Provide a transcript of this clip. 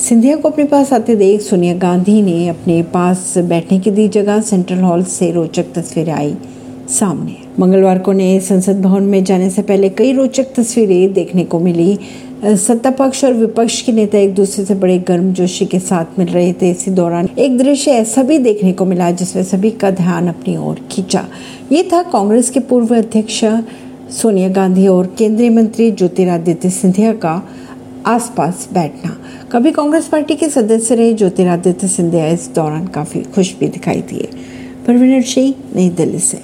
सिंधिया को अपने पास आते देख सोनिया गांधी ने अपने पास बैठने की दी जगह सेंट्रल हॉल से रोचक तस्वीरें आई सामने। मंगलवार को नए संसद भवन में जाने से पहले कई रोचक तस्वीरें देखने को मिली। सत्ता पक्ष और विपक्ष के नेता एक दूसरे से बड़े गर्मजोशी के साथ मिल रहे थे। इसी दौरान एक दृश्य ऐसा भी देखने को मिला जिसमें सभी का ध्यान अपनी ओर खींचा। ये था कांग्रेस के पूर्व अध्यक्ष सोनिया गांधी और केंद्रीय मंत्री ज्योतिरादित्य सिंधिया का आसपास बैठना। कभी कांग्रेस पार्टी के सदस्य रहे, ज्योतिरादित्य सिंधिया इस दौरान काफ़ी खुश भी दिखाई दिए। परवीन सिंह, नई दिल्ली से।